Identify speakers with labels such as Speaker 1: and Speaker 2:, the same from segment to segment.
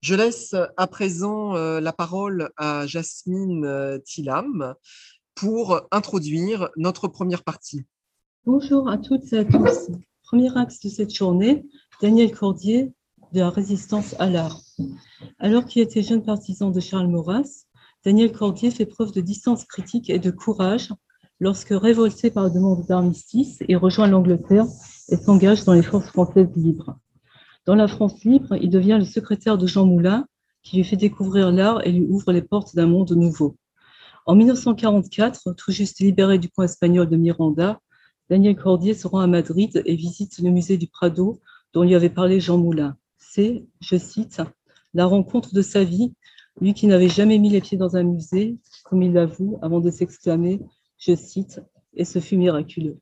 Speaker 1: Je laisse à présent la parole à Jasmine Tillam pour introduire notre première partie.
Speaker 2: Bonjour à toutes et à tous. Premier axe de cette journée, Daniel Cordier de la résistance à l'art. Alors qu'il était jeune partisan de Charles Maurras, Daniel Cordier fait preuve de distance critique et de courage lorsque, révolté par la demande d'armistice, il rejoint l'Angleterre et s'engage dans les forces françaises libres. Dans la France libre, il devient le secrétaire de Jean Moulin, qui lui fait découvrir l'art et lui ouvre les portes d'un monde nouveau. En 1944, tout juste libéré du camp espagnol de Miranda, Daniel Cordier se rend à Madrid et visite le musée du Prado dont lui avait parlé Jean Moulin. C'est, je cite, la rencontre de sa vie, lui qui n'avait jamais mis les pieds dans un musée, comme il l'avoue, avant de s'exclamer, je cite, et ce fut miraculeux.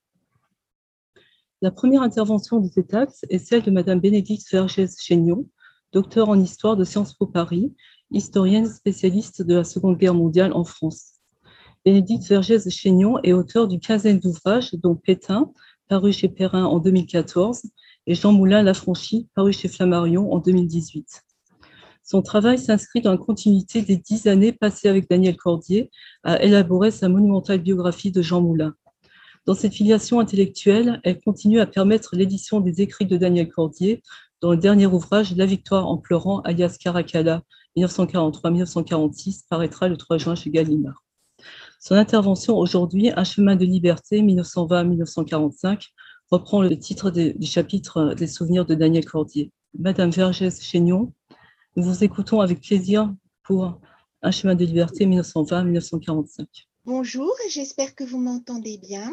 Speaker 2: La première intervention de cet axe est celle de Madame Bénédicte Vergès-Chénion, docteur en histoire de Sciences Po Paris, historienne spécialiste de la Seconde Guerre mondiale en France. Bénédicte Vergès-Chénion est auteur d'une quinzaine d'ouvrages, dont Pétain, paru chez Perrin en 2014, et Jean Moulin L'affranchi, paru chez Flammarion en 2018. Son travail s'inscrit dans la continuité des dix années passées avec Daniel Cordier à élaborer sa monumentale biographie de Jean Moulin. Dans cette filiation intellectuelle, elle continue à permettre l'édition des écrits de Daniel Cordier, dont le dernier ouvrage, La victoire en pleurant, alias Caracalla, 1943-1946, paraîtra le 3 juin chez Gallimard. Son intervention aujourd'hui, Un chemin de liberté, 1920-1945, reprend le titre du chapitre des souvenirs de Daniel Cordier. Madame Vergès-Chénion, nous vous écoutons avec plaisir pour Un chemin de liberté, 1920-1945.
Speaker 3: Bonjour, j'espère que vous m'entendez bien.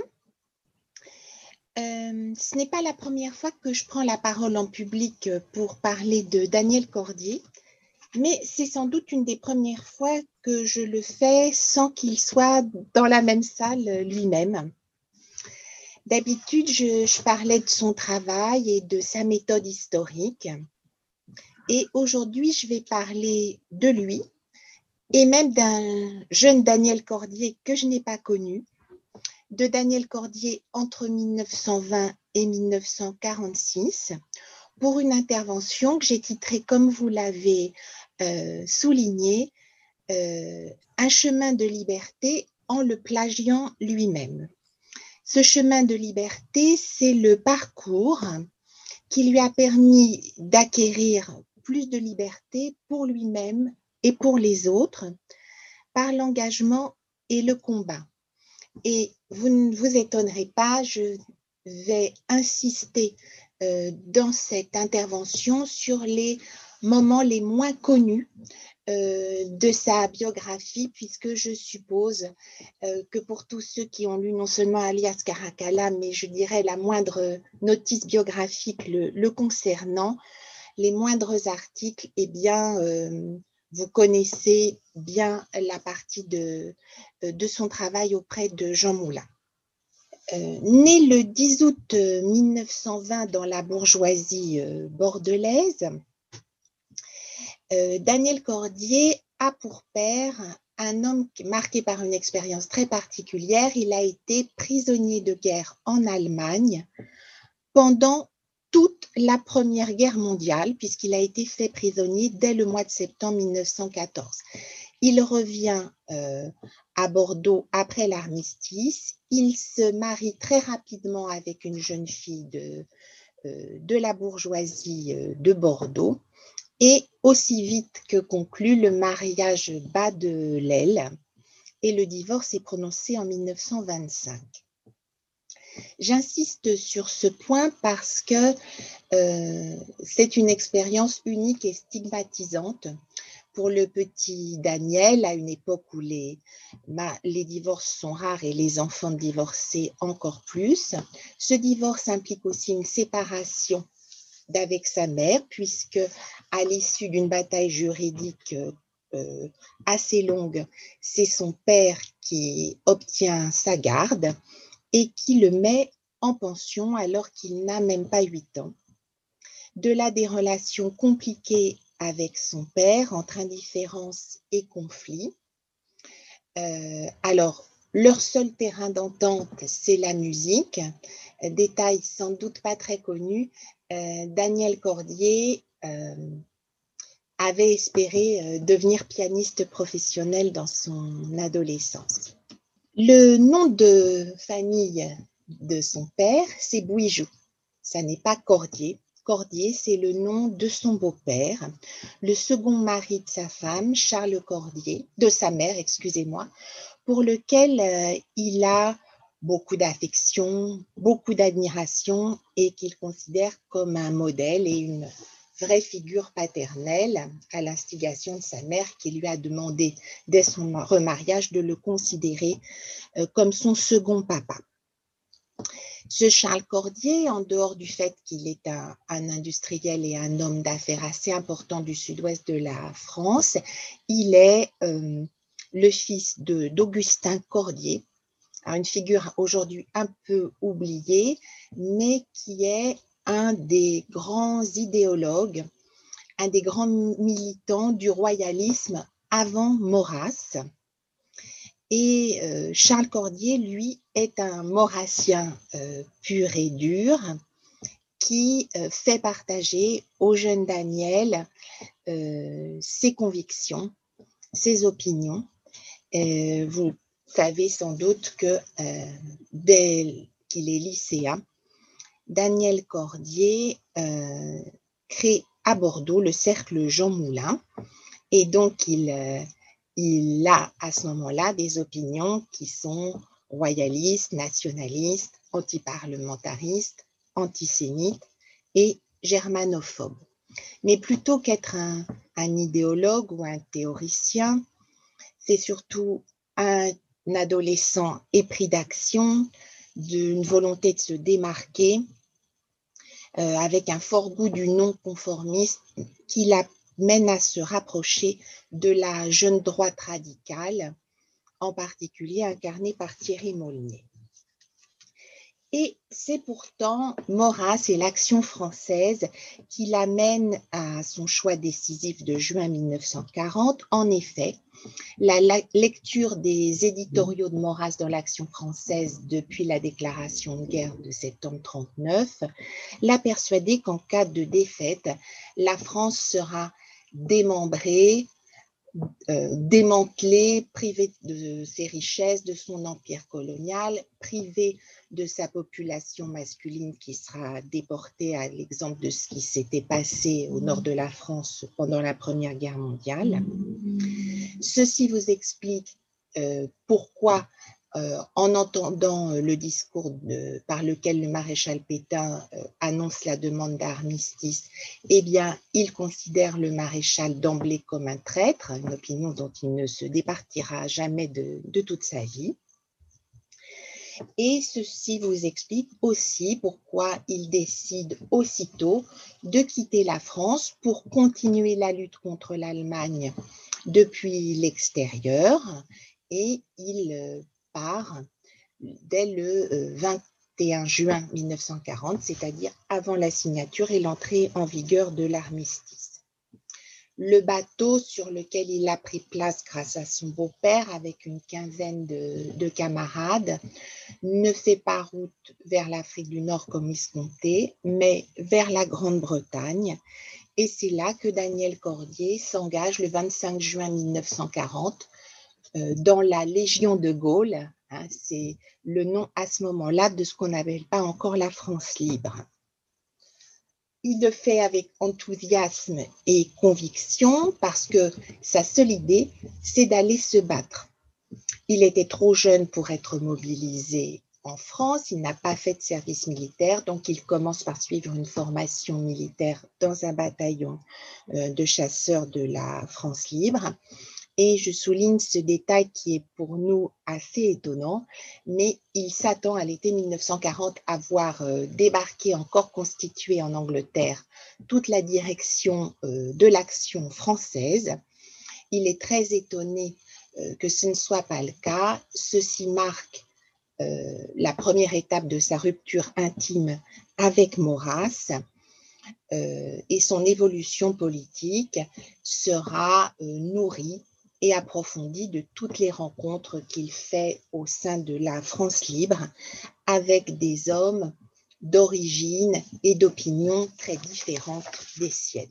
Speaker 3: Euh, ce n'est pas la première fois que je prends la parole en public pour parler de Daniel Cordier, mais c'est sans doute une des premières fois que je le fais sans qu'il soit dans la même salle lui-même. D'habitude, je, parlais de son travail et de sa méthode historique. Et aujourd'hui, je vais parler de lui et même d'un jeune Daniel Cordier que je n'ai pas connu, de Daniel Cordier entre 1920 et 1946 pour une intervention que j'ai titrée, comme vous l'avez euh, souligné, euh, Un chemin de liberté en le plagiant lui-même. Ce chemin de liberté, c'est le parcours qui lui a permis d'acquérir plus de liberté pour lui-même et pour les autres par l'engagement et le combat. Et vous ne vous étonnerez pas, je vais insister euh, dans cette intervention sur les moments les moins connus euh, de sa biographie, puisque je suppose euh, que pour tous ceux qui ont lu non seulement Alias Caracalla, mais je dirais la moindre notice biographique le, le concernant, les moindres articles, eh bien, vous connaissez bien la partie de, euh, de son travail auprès de Jean Moulin. Euh, né le 10 août 1920 euh, dans la bourgeoisie bordelaise, Daniel Cordier a pour père un homme marqué par une expérience très particulière. Il a été prisonnier de guerre en Allemagne pendant toute la Première Guerre mondiale, puisqu'il a été fait prisonnier dès le mois de septembre 1914. Il revient euh, à Bordeaux après l'armistice. Il se marie très rapidement avec une jeune fille de, euh, la bourgeoisie euh, de Bordeaux. Et aussi vite que conclu, le mariage bat de l'aile et le divorce est prononcé en 1925. J'insiste sur ce point parce que euh, c'est une expérience unique et stigmatisante pour le petit Daniel à une époque où les, les divorces sont rares et les enfants divorcés encore plus. Ce divorce implique aussi une séparation d'avec sa mère puisque à l'issue d'une bataille juridique euh, assez longue, c'est son père qui obtient sa garde et qui le met en pension alors qu'il n'a même pas 8 ans. De là des relations compliquées avec son père entre indifférence et conflit. Euh, alors, leur seul terrain d'entente, c'est la musique. Détail sans doute pas très connu, euh, Daniel Cordier euh, avait espéré devenir pianiste professionnel dans son adolescence. Le nom de famille de son père, c'est Bouijou. Ça n'est pas Cordier. Cordier, c'est le nom de son beau-père, le second mari de sa femme, Charles Cordier, de sa mère, excusez-moi, pour lequel euh, il a beaucoup d'affection, beaucoup d'admiration et qu'il considère comme un modèle et une vraie figure paternelle à l'instigation de sa mère qui lui a demandé dès son remariage de le considérer euh, comme son second papa. Ce Charles Cordier, en dehors du fait qu'il est un, industriel et un homme d'affaires assez important du sud-ouest de la France, il est euh, le fils d'Augustin Cordier, une figure aujourd'hui un peu oubliée, mais qui est un des grands idéologues, un des grands militants du royalisme avant Maurras. Et euh, Charles Cordier, lui, est un maurassien euh, pur et dur qui euh, fait partager au jeune Daniel ses convictions, ses opinions. vous savez sans doute que dès qu'il est lycéen, Daniel Cordier crée à Bordeaux le cercle Jean Moulin et donc il il a à ce moment-là des opinions qui sont royalistes, nationalistes, antiparlementaristes, antisémites et germanophobes. Mais plutôt qu'être un, idéologue ou un théoricien, c'est surtout un adolescent épris d'action, d'une volonté de se démarquer, euh, avec un fort goût du non-conformisme qui l'a mène à se rapprocher de la jeune droite radicale, en particulier incarnée par Thierry Molnier. Et c'est pourtant Maurras et l'action française qui l'amène à son choix décisif de juin 1940. En effet, la, lecture des éditoriaux de Maurras dans l'action française depuis la déclaration de guerre de septembre 1939 l'a persuadé qu'en cas de défaite, la France sera démembré, euh, démantelé, privé de ses richesses, de son empire colonial, privé de sa population masculine qui sera déportée à l'exemple de ce qui s'était passé au nord de la France pendant la Première Guerre mondiale. Ceci vous explique euh, pourquoi euh, en entendant euh, le discours par lequel le maréchal Pétain euh, annonce la demande d'armistice, eh bien, il considère le maréchal d'emblée comme un traître, une opinion dont il ne se départira jamais de, de toute sa vie. Et ceci vous explique aussi pourquoi il décide aussitôt de quitter la France pour continuer la lutte contre l'Allemagne depuis l'extérieur. Et il dès le 21 euh, juin 1940, c'est-à-dire avant la signature et l'entrée en vigueur de l'armistice. Le bateau sur lequel il a pris place grâce à son beau-père avec une quinzaine de, camarades ne fait pas route vers l'Afrique du Nord comme il se comptait, mais vers la Grande-Bretagne. Et c'est là que Daniel Cordier s'engage le 25 juin 1940 euh, dans la Légion de Gaulle. Hein, c'est le nom à ce moment-là de ce qu'on n'appelle pas encore la France libre. Il le fait avec enthousiasme et conviction parce que sa seule idée, c'est d'aller se battre. Il était trop jeune pour être mobilisé en France, il n'a pas fait de service militaire, donc il commence par suivre une formation militaire dans un bataillon euh, de chasseurs de la France libre. Et je souligne ce détail qui est pour nous assez étonnant, mais il s'attend à l'été 1940 à voir euh, débarquer encore constitué en Angleterre toute la direction euh, de l'action française. Il est très étonné euh, que ce ne soit pas le cas. Ceci marque la première étape de sa rupture intime avec Maurras. et son évolution politique sera nourrie et approfondie de toutes les rencontres qu'il fait au sein de la France libre avec des hommes d'origine et d'opinion très différentes des siennes.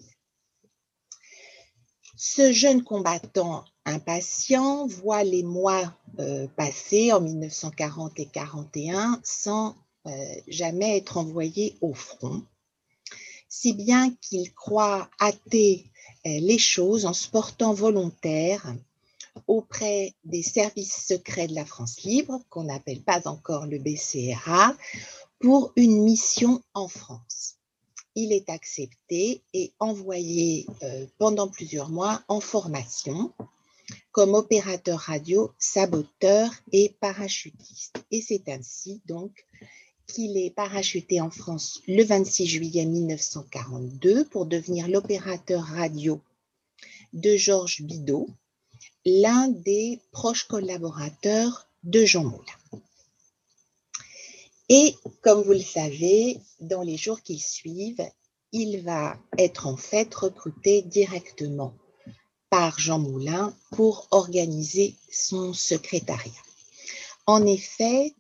Speaker 3: Ce jeune combattant impatient voit les mois euh, passer en 1940 et 41 sans euh, jamais être envoyé au front, si bien qu'il croit hâter les choses en se portant volontaire auprès des services secrets de la France libre, qu'on n'appelle pas encore le BCRA, pour une mission en France. Il est accepté et envoyé euh, pendant plusieurs mois en formation comme opérateur radio, saboteur et parachutiste. Et c'est ainsi donc qu'il est parachuté en France le 26 juillet 1942 pour devenir l'opérateur radio de Georges Bidault, l'un des proches collaborateurs de Jean Moulin. Et comme vous le savez, dans les jours qui suivent, il va être en fait recruté directement par Jean Moulin pour organiser son secrétariat. En effet,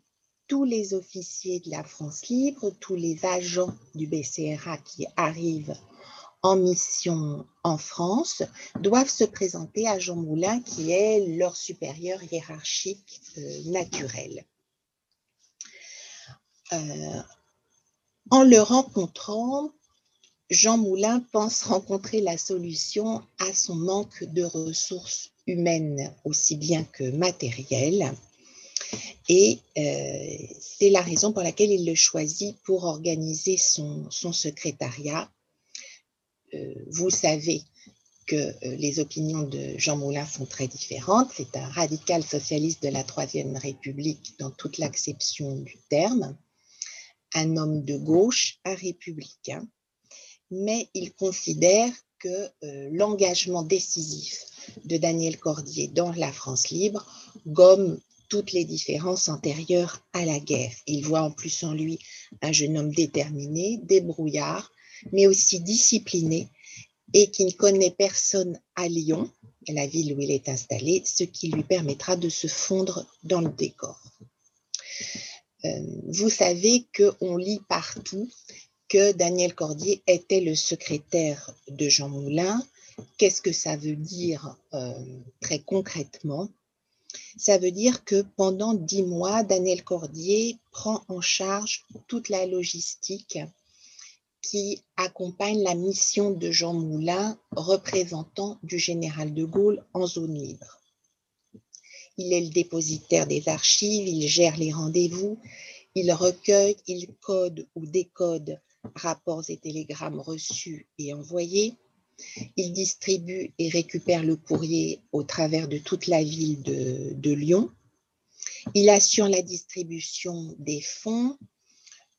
Speaker 3: tous les officiers de la France libre, tous les agents du BCRA qui arrivent en mission en France doivent se présenter à Jean Moulin, qui est leur supérieur hiérarchique euh, naturel. Euh, en le rencontrant, Jean Moulin pense rencontrer la solution à son manque de ressources humaines aussi bien que matérielles. Et euh, c'est la raison pour laquelle il le choisit pour organiser son, son secrétariat. Euh, vous savez que euh, les opinions de Jean Moulin sont très différentes. C'est un radical socialiste de la Troisième République dans toute l'acception du terme, un homme de gauche, un républicain, mais il considère que l'engagement décisif de Daniel Cordier dans la France libre gomme toutes les différences antérieures à la guerre. Il voit en plus en lui un jeune homme déterminé, débrouillard, mais aussi discipliné et qui ne connaît personne à Lyon, la ville où il est installé, ce qui lui permettra de se fondre dans le décor. Euh, vous savez qu'on lit partout que Daniel Cordier était le secrétaire de Jean Moulin. Qu'est-ce que ça veut dire euh, très concrètement? Ça veut dire que pendant dix mois, Daniel Cordier prend en charge toute la logistique qui accompagne la mission de Jean Moulin, représentant du général de Gaulle en zone libre. Il est le dépositaire des archives, il gère les rendez-vous, il recueille, il code ou décode rapports et télégrammes reçus et envoyés. Il distribue et récupère le courrier au travers de toute la ville de, Lyon. Il assure la distribution des fonds,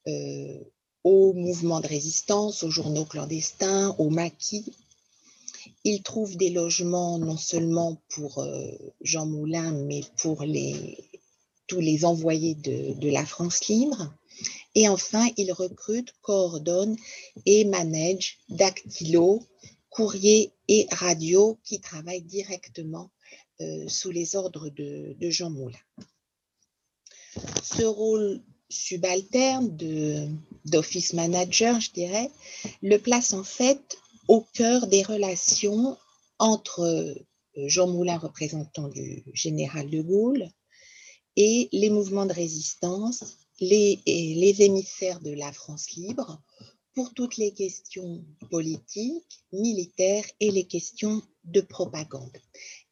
Speaker 3: euh, aux mouvements de résistance, aux journaux clandestins, aux maquis. Il trouve des logements non seulement pour euh, Jean Moulin, mais pour tous les envoyés de, de, la France libre. Et enfin, il recrute, coordonne et manage dactylo, courrier et radio qui travaillent directement euh, sous les ordres de, Jean Moulin. Ce rôle subalterne d'office manager, je dirais, le place en fait au cœur des relations entre euh, Jean Moulin, représentant du général de Gaulle, et les mouvements de résistance, les, les émissaires de la France libre, pour toutes les questions politiques, militaires et les questions de propagande.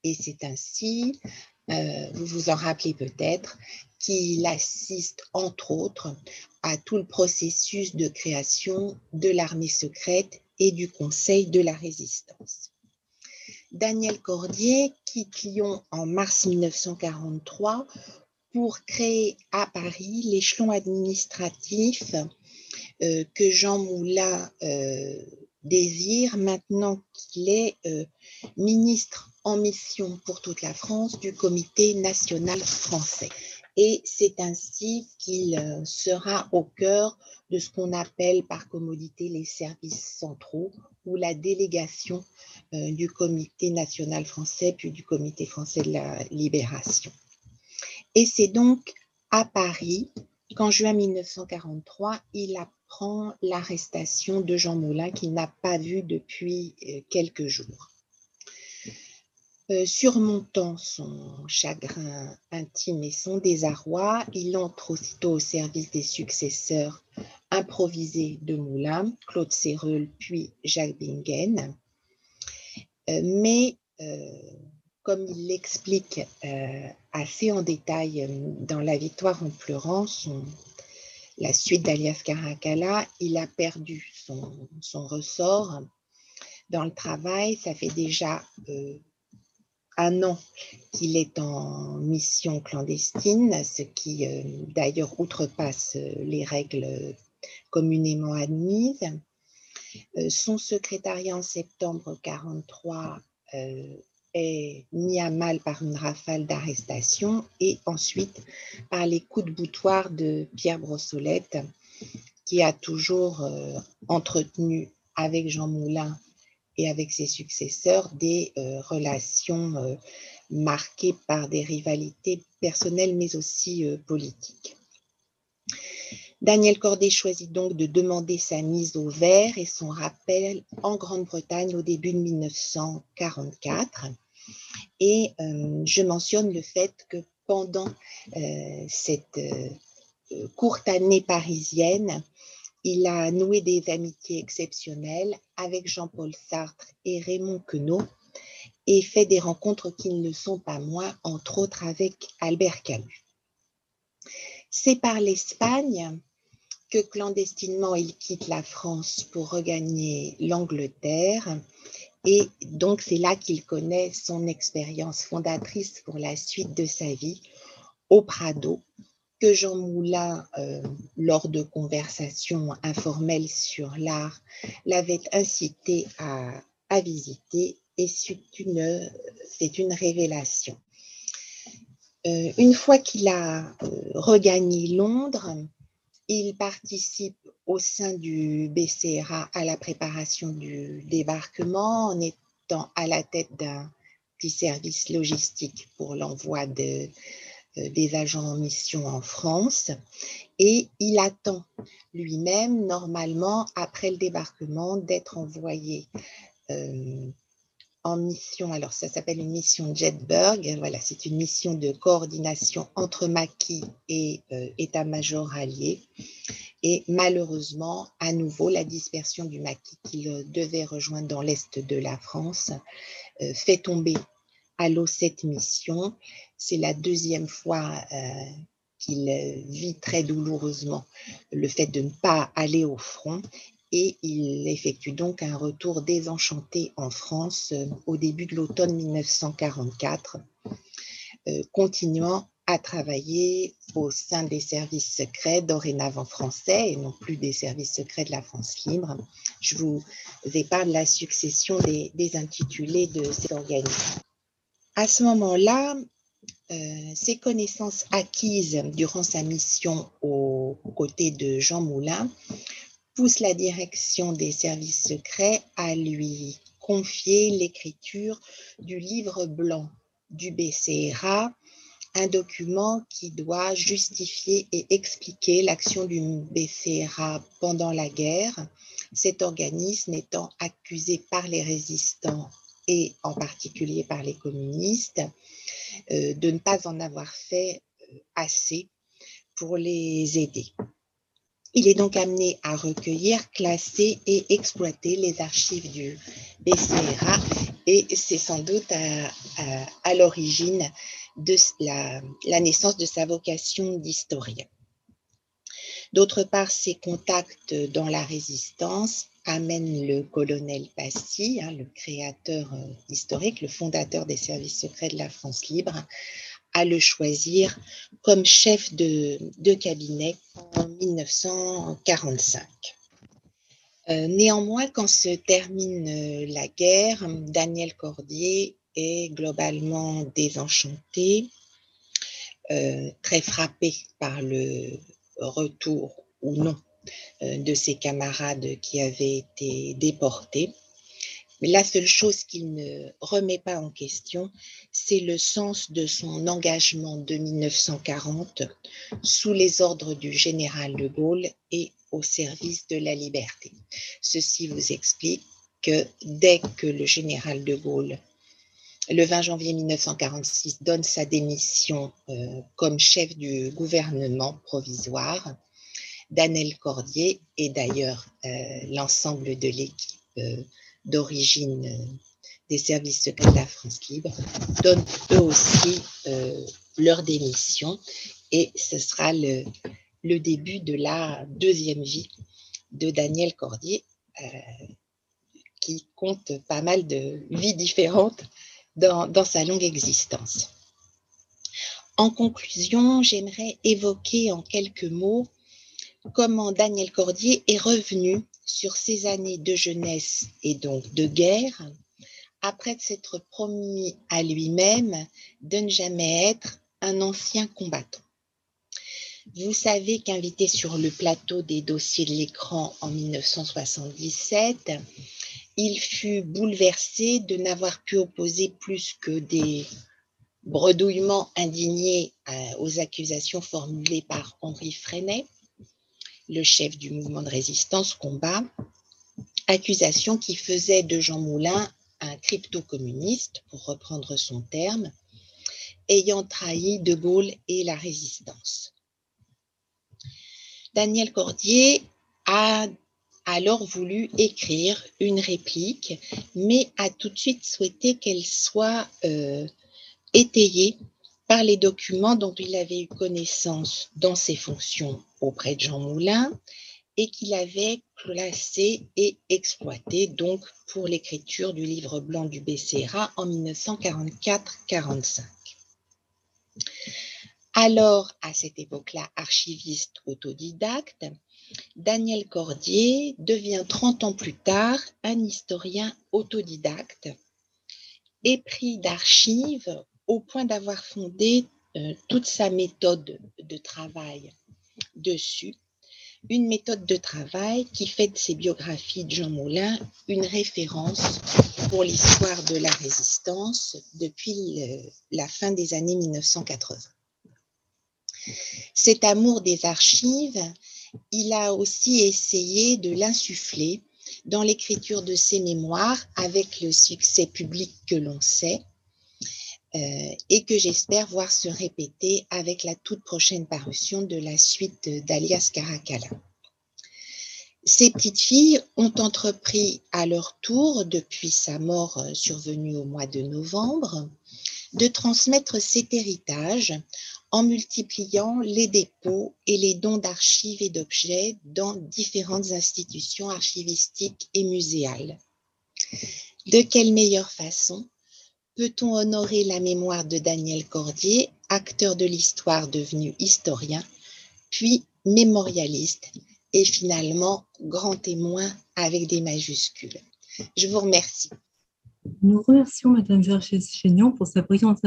Speaker 3: Et c'est ainsi, euh, vous vous en rappelez peut-être, qu'il assiste entre autres à tout le processus de création de l'armée secrète et du Conseil de la résistance. Daniel Cordier quitte Lyon en mars 1943 pour créer à Paris l'échelon administratif euh, que Jean Moulin euh, désire maintenant qu'il est euh, ministre en mission pour toute la France du Comité national français et c'est ainsi qu'il sera au cœur de ce qu'on appelle par commodité les services centraux ou la délégation du Comité national français puis du Comité français de la libération. Et c'est donc à Paris qu'en juin 1943, il apprend l'arrestation de Jean Moulin qu'il n'a pas vu depuis euh, quelques jours. Euh, surmontant son chagrin intime et son désarroi, il entre aussitôt au service des successeurs improvisés de Moulin, Claude Séreul puis Jacques Bingen. Euh, mais, comme il l'explique assez en détail dans La victoire en pleurant, la suite d'Alias Caracalla, il a perdu son, ressort dans le travail. Ça fait déjà un an qu'il est en mission clandestine, ce qui euh, d'ailleurs outrepasse euh, les règles communément admises. Euh, son secrétariat en septembre 1943 est mis à mal par une rafale d'arrestation et ensuite par les coups de boutoir de Pierre Brossolette, qui a toujours entretenu avec Jean Moulin et avec ses successeurs des euh, relations euh, marquées par des rivalités personnelles mais aussi euh, politiques. Daniel Cordet choisit donc de demander sa mise au vert et son rappel en Grande-Bretagne au début de 1944. Et je mentionne le fait que pendant cette courte année parisienne, il a noué des amitiés exceptionnelles avec Jean-Paul Sartre et Raymond Queneau et fait des rencontres qui ne le sont pas moins, entre autres avec Albert Camus. C'est par l'Espagne que clandestinement il quitte la France pour regagner l'Angleterre et donc c'est là qu'il connaît son expérience fondatrice pour la suite de sa vie au Prado, que Jean Moulin, euh, lors de conversations informelles sur l'art, l'avait incité à, visiter et c'est une, révélation. Euh, une fois qu'il a euh, regagné Londres, il participe au sein du BCRA à la préparation du débarquement en étant à la tête d'un petit service logistique pour l'envoi euh, des agents en mission en France et il attend lui-même, normalement, après le débarquement, d'être envoyé euh, en mission. Alors, ça s'appelle une mission Jetberg. Voilà, c'est une mission de coordination entre maquis et euh, état-major allié. Et malheureusement, à nouveau, la dispersion du maquis qu'il devait rejoindre dans l'est de la France fait tomber à l'eau cette mission. C'est la deuxième fois euh, qu'il vit très douloureusement le fait de ne pas aller au front. Et il effectue donc un retour désenchanté en France euh, au début de l'automne 1944, euh, continuant à travailler au sein des services secrets, dorénavant français et non plus des services secrets de la France libre. Je vous épargne la succession des, des intitulés de cet organisme. À ce moment-là, euh, ses connaissances acquises durant sa mission aux côtés de Jean Moulin poussent la direction des services secrets à lui confier l'écriture du livre blanc du BCRA, un document qui doit justifier et expliquer l'action du BCRA pendant la guerre, cet organisme étant accusé par les résistants et en particulier par les communistes euh, de ne pas en avoir fait euh, assez pour les aider. Il est donc amené à recueillir, classer et exploiter les archives du BCRA et c'est sans doute à, l'origine de la, naissance de sa vocation d'historien. D'autre part, ses contacts dans la résistance amène le colonel Passy, hein, le créateur euh, historique, le fondateur des services secrets de la France libre, à le choisir comme chef de, cabinet en 1945. Euh, néanmoins, quand se termine euh, la guerre, Daniel Cordier est globalement désenchanté, très frappé par le retour ou non euh, de ses camarades qui avaient été déportés. Mais la seule chose qu'il ne remet pas en question, c'est le sens de son engagement de 1940 sous les ordres du général de Gaulle et au service de la liberté. Ceci vous explique que dès que le général de Gaulle le 20 janvier 1946, donne sa démission comme chef du gouvernement provisoire. Daniel Cordier et d'ailleurs l'ensemble de l'équipe d'origine des services secrets de la France libre donnent eux aussi leur démission et ce sera le, le début de la deuxième vie de Daniel Cordier, euh, qui compte pas mal de vies différentes dans, dans sa longue existence. En conclusion, j'aimerais évoquer en quelques mots comment Daniel Cordier est revenu sur ses années de jeunesse et donc de guerre, après s'être promis à lui-même de ne jamais être un ancien combattant. Vous savez qu'invité sur le plateau des dossiers de l'écran en 1977, il fut bouleversé de n'avoir pu opposer plus que des bredouillements indignés euh, aux accusations formulées par Henri Freinet, le chef du mouvement de résistance Combat, accusations qui faisaient de Jean Moulin un crypto-communiste, pour reprendre son terme, ayant trahi De Gaulle et la résistance. Daniel Cordier a alors voulu écrire une réplique, mais a tout de suite souhaité qu'elle soit euh, étayée par les documents dont il avait eu connaissance dans ses fonctions auprès de Jean Moulin et qu'il avait classé et exploité donc pour l'écriture du livre blanc du BCRA en 1944-45. Alors, à cette époque-là, archiviste autodidacte, Daniel Cordier devient 30 ans plus tard un historien autodidacte, épris d'archives au point d'avoir fondé euh, toute sa méthode de travail dessus, une méthode de travail qui fait de ses biographies de Jean Moulin une référence pour l'histoire de la résistance depuis la fin des années 1980. Cet amour des archives, il a aussi essayé de l'insuffler dans l'écriture de ses mémoires avec le succès public que l'on sait et que j'espère voir se répéter avec la toute prochaine parution de la suite d'Alias Caracalla. Ces petites filles ont entrepris à leur tour, depuis sa mort euh, survenue au mois de novembre, de transmettre cet héritage en multipliant les dépôts et les dons d'archives et d'objets dans différentes institutions archivistiques et muséales. De quelle meilleure façon peut-on honorer la mémoire de Daniel Cordier, acteur de l'histoire devenu historien, puis mémorialiste et finalement grand témoin avec des majuscules? Je vous remercie.
Speaker 2: Nous remercions Madame Vergès-Chénion pour sa brillante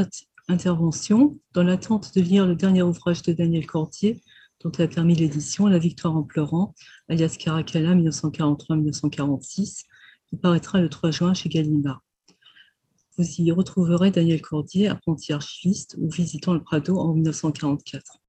Speaker 2: intervention dans l'attente de lire le dernier ouvrage de Daniel Cordier, dont elle a permis l'édition La victoire en pleurant, alias Caracalla 1943-1946, qui paraîtra le 3 juin chez Gallimard. Vous y retrouverez Daniel Cordier, apprenti archiviste ou visitant le Prado en 1944.